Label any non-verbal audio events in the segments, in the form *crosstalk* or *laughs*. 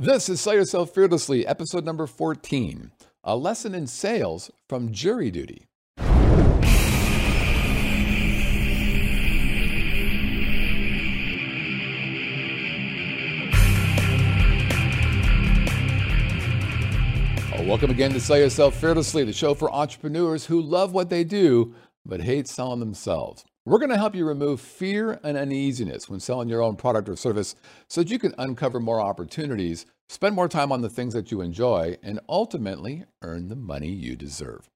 This is Sell Yourself Fearlessly, episode number 14 A Lesson in Sales from Jury Duty. welcome again to Sell Yourself Fearlessly, the show for entrepreneurs who love what they do but hate selling themselves. We're going to help you remove fear and uneasiness when selling your own product or service so that you can uncover more opportunities, spend more time on the things that you enjoy, and ultimately earn the money you deserve.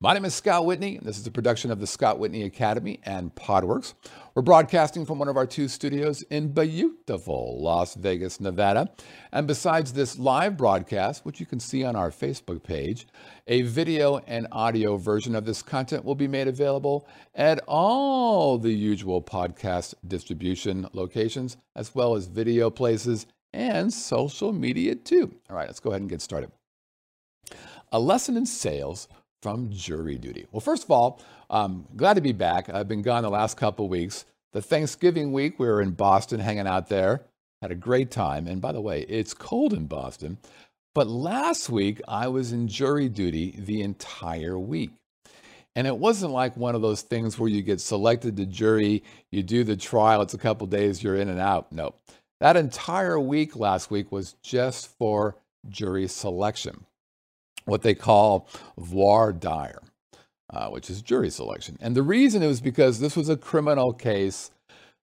My name is Scott Whitney, and this is a production of the Scott Whitney Academy and Podworks. We're broadcasting from one of our two studios in beautiful Las Vegas, Nevada. And besides this live broadcast, which you can see on our Facebook page, a video and audio version of this content will be made available at all the usual podcast distribution locations, as well as video places and social media too. All right, let's go ahead and get started. A lesson in sales from jury duty. Well, first of all, um, glad to be back. I've been gone the last couple weeks. The Thanksgiving week, we were in Boston hanging out there. Had a great time. And by the way, it's cold in Boston. But last week, I was in jury duty the entire week. And it wasn't like one of those things where you get selected to jury, you do the trial, it's a couple days, you're in and out. No. That entire week last week was just for jury selection what they call voir dire, uh, which is jury selection. And the reason it was because this was a criminal case,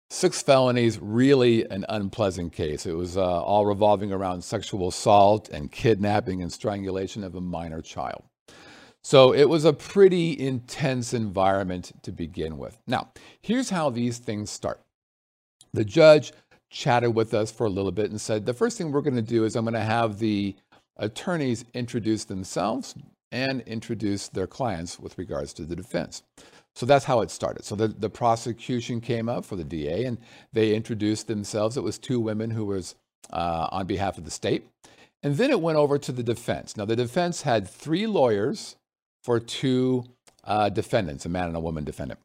six felonies, really an unpleasant case. It was uh, all revolving around sexual assault and kidnapping and strangulation of a minor child. So it was a pretty intense environment to begin with. Now, here's how these things start. The judge chatted with us for a little bit and said, the first thing we're going to do is I'm going to have the attorneys introduce themselves and introduce their clients with regards to the defense. So that's how it started. So the, the prosecution came up for the DA and they introduced themselves. It was two women who was uh, on behalf of the state. And then it went over to the defense. Now, the defense had three lawyers for two uh, defendants, a man and a woman defendant.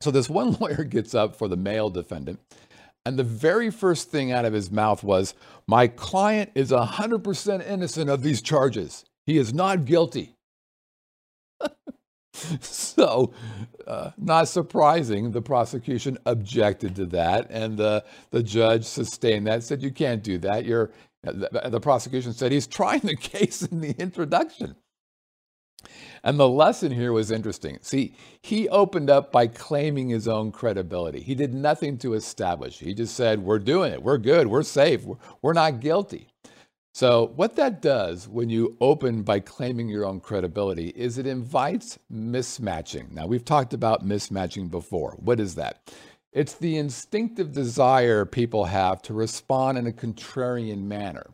So this one *laughs* lawyer gets up for the male defendant and the very first thing out of his mouth was, My client is 100% innocent of these charges. He is not guilty. *laughs* so, uh, not surprising, the prosecution objected to that, and the, the judge sustained that, said, You can't do that. You're, the, the prosecution said, He's trying the *laughs* case in the introduction. And the lesson here was interesting. See, he opened up by claiming his own credibility. He did nothing to establish. He just said, We're doing it. We're good. We're safe. We're, not guilty. So, what that does when you open by claiming your own credibility is it invites mismatching. Now, we've talked about mismatching before. What is that? It's the instinctive desire people have to respond in a contrarian manner.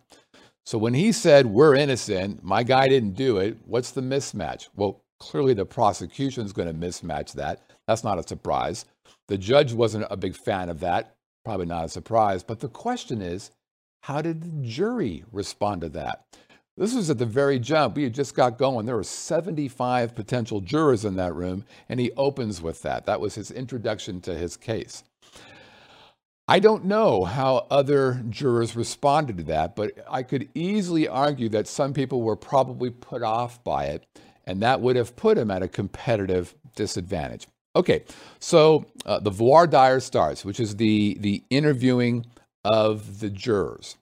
So when he said, We're innocent, my guy didn't do it, what's the mismatch? Well, clearly the prosecution is going to mismatch that. That's not a surprise. The judge wasn't a big fan of that. Probably not a surprise. But the question is, how did the jury respond to that? This was at the very jump. We had just got going. There were 75 potential jurors in that room, and he opens with that. That was his introduction to his case. I don't know how other jurors responded to that, but I could easily argue that some people were probably put off by it, and that would have put him at a competitive disadvantage. Okay, so uh, the voir dire starts, which is the, the interviewing of the jurors.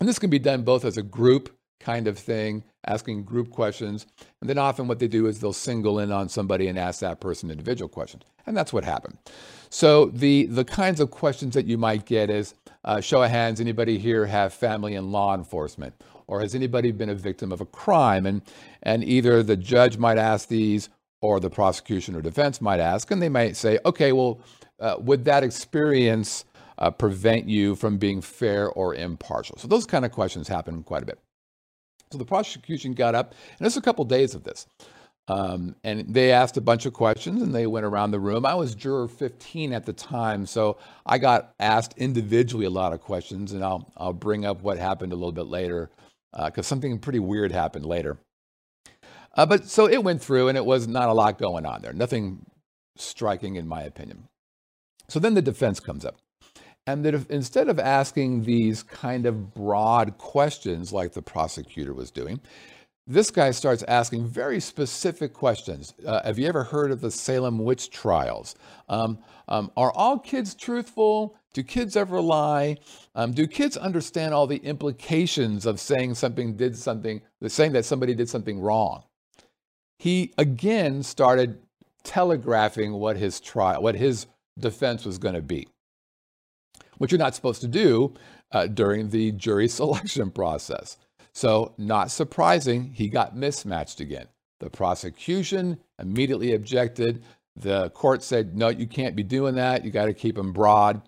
And this can be done both as a group kind of thing, asking group questions. And then often what they do is they'll single in on somebody and ask that person individual questions. And that's what happened. So the, the kinds of questions that you might get is, uh, show of hands, anybody here have family in law enforcement? Or has anybody been a victim of a crime? And, and either the judge might ask these or the prosecution or defense might ask, and they might say, okay, well, uh, would that experience uh, prevent you from being fair or impartial? So those kind of questions happen quite a bit. So the prosecution got up, and there's a couple days of this. Um, and they asked a bunch of questions and they went around the room. I was juror 15 at the time, so I got asked individually a lot of questions, and I'll, I'll bring up what happened a little bit later because uh, something pretty weird happened later. Uh, but so it went through, and it was not a lot going on there. Nothing striking, in my opinion. So then the defense comes up. And that if, instead of asking these kind of broad questions like the prosecutor was doing, this guy starts asking very specific questions. Uh, have you ever heard of the Salem witch trials? Um, um, are all kids truthful? Do kids ever lie? Um, do kids understand all the implications of saying something did something, saying that somebody did something wrong? He again started telegraphing what his trial, what his defense was going to be, which you're not supposed to do uh, during the jury *laughs* selection process. So, not surprising, he got mismatched again. The prosecution immediately objected. The court said, no, you can't be doing that. You got to keep him broad.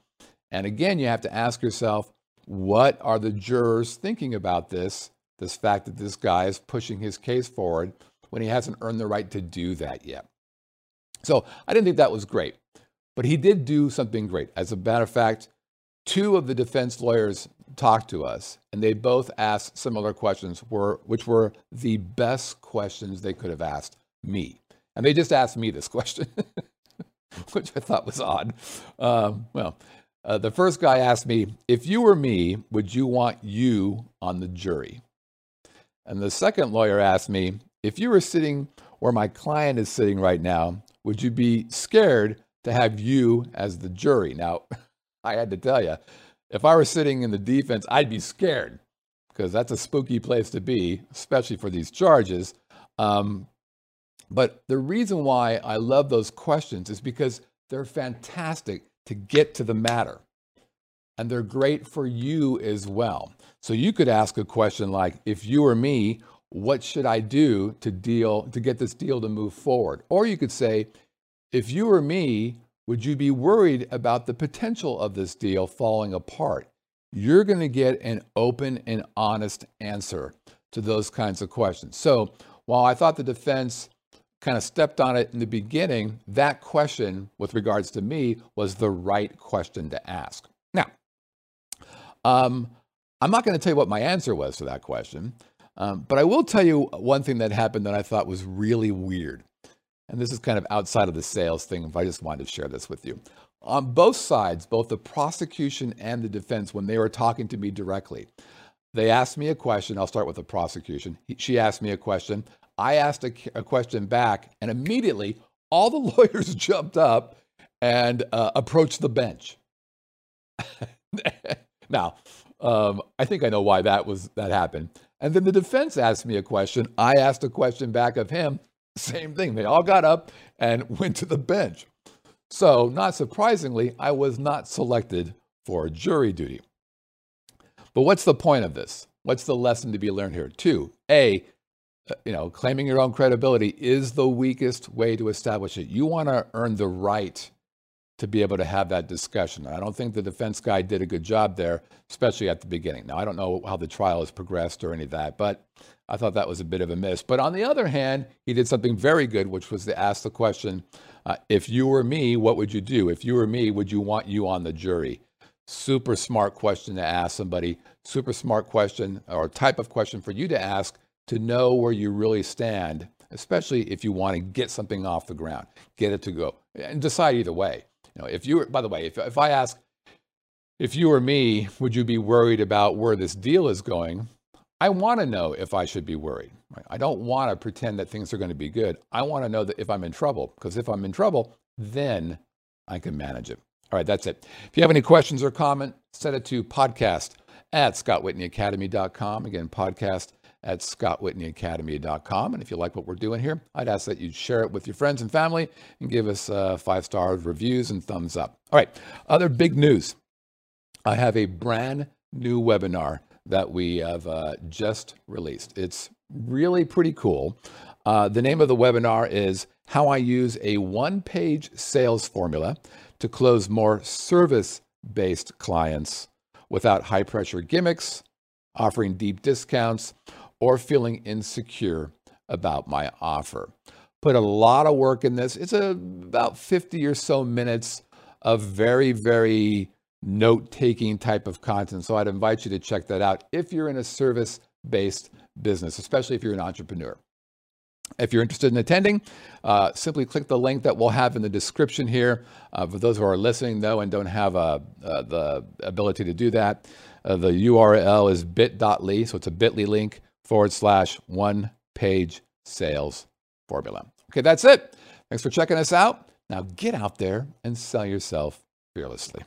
And again, you have to ask yourself, what are the jurors thinking about this? This fact that this guy is pushing his case forward when he hasn't earned the right to do that yet. So I didn't think that was great. But he did do something great. As a matter of fact, two of the defense lawyers talked to us, and they both asked similar questions, were, which were the best questions they could have asked me. And they just asked me this *laughs* question, which I thought was odd. Um, well, uh, the first guy asked me, if you were me, would you want you on the jury? And the second lawyer asked me, if you were sitting where my client is sitting right now, would you be scared to have you as the jury? Now, *laughs* I had to tell you, if I were sitting in the defense, I'd be scared because that's a spooky place to be, especially for these charges. Um, but the reason why I love those questions is because they're fantastic to get to the matter. And they're great for you as well. So you could ask a question like, if you were me, what should I do to deal to get this deal to move forward? Or you could say, if you were me, would you be worried about the potential of this deal falling apart? You're going to get an open and honest answer to those kinds of questions. So, while I thought the defense kind of stepped on it in the beginning, that question, with regards to me, was the right question to ask. Now, um, I'm not going to tell you what my answer was to that question, um, but I will tell you one thing that happened that I thought was really weird and this is kind of outside of the sales thing, if I just wanted to share this with you. On both sides, both the prosecution and the defense, when they were talking to me directly, they asked me a question. I'll start with the prosecution. She asked me a question. I asked a, a question back, and immediately all the *laughs* lawyers jumped up and uh, approached the bench. *laughs* now, um, I think I know why that was that happened. And then the defense asked me a question. I asked a question back of him. Same thing. They all got up and *laughs* went to the bench. So, not surprisingly, I was not selected for jury duty. But what's the point of this? What's the lesson to be learned here? Two, A, uh, you know, claiming your own credibility is the weakest way to establish it. You want to earn the right to be able to have that discussion. I don't think the defense guy did a good job there, especially at the beginning. Now, I don't know how the trial has progressed or any of that, but I thought that was a bit of a miss. But on the other hand, he did something very good, which was to ask the question uh, if you were me, what would you do? If you were me, would you want you on the jury? Super smart question to ask somebody, super smart question or type of question for you to ask to know where you really stand, especially if you want to get something off the ground, get it to go, and decide either way. Know, if you were, by the way, if, if I ask, if you were me, would you be worried about where this deal is going? I want to know if I should be worried. Right? I don't want to pretend that things are going to be good. I want to know that if I'm in trouble, because if I'm in trouble, then I can manage it. All right, that's it. If you have any questions or comment, send it to podcast at scottwhitneyacademy.com. Again, podcast at scottwhitneyacademy.com. And if you like what we're doing here, I'd ask that you share it with your friends and family and give us uh, five star reviews and thumbs up. All right, other big news. I have a brand new webinar that we have uh, just released. It's really pretty cool. Uh, the name of the webinar is How I Use a One Page Sales Formula to Close More Service Based Clients Without High Pressure Gimmicks, Offering Deep Discounts, or Feeling Insecure about my offer. Put a lot of work in this. It's a, about 50 or so minutes of very, very note taking type of content. So I'd invite you to check that out if you're in a service based business, especially if you're an entrepreneur. If you're interested in attending, uh, simply click the link that we'll have in the description here. Uh, for those who are listening, though, and don't have uh, uh the ability to do that, uh, the URL is bit.ly. So it's a bit.ly link forward slash one page sales formula. Okay, that's it. Thanks for checking us out. Now get out there and sell yourself fearlessly.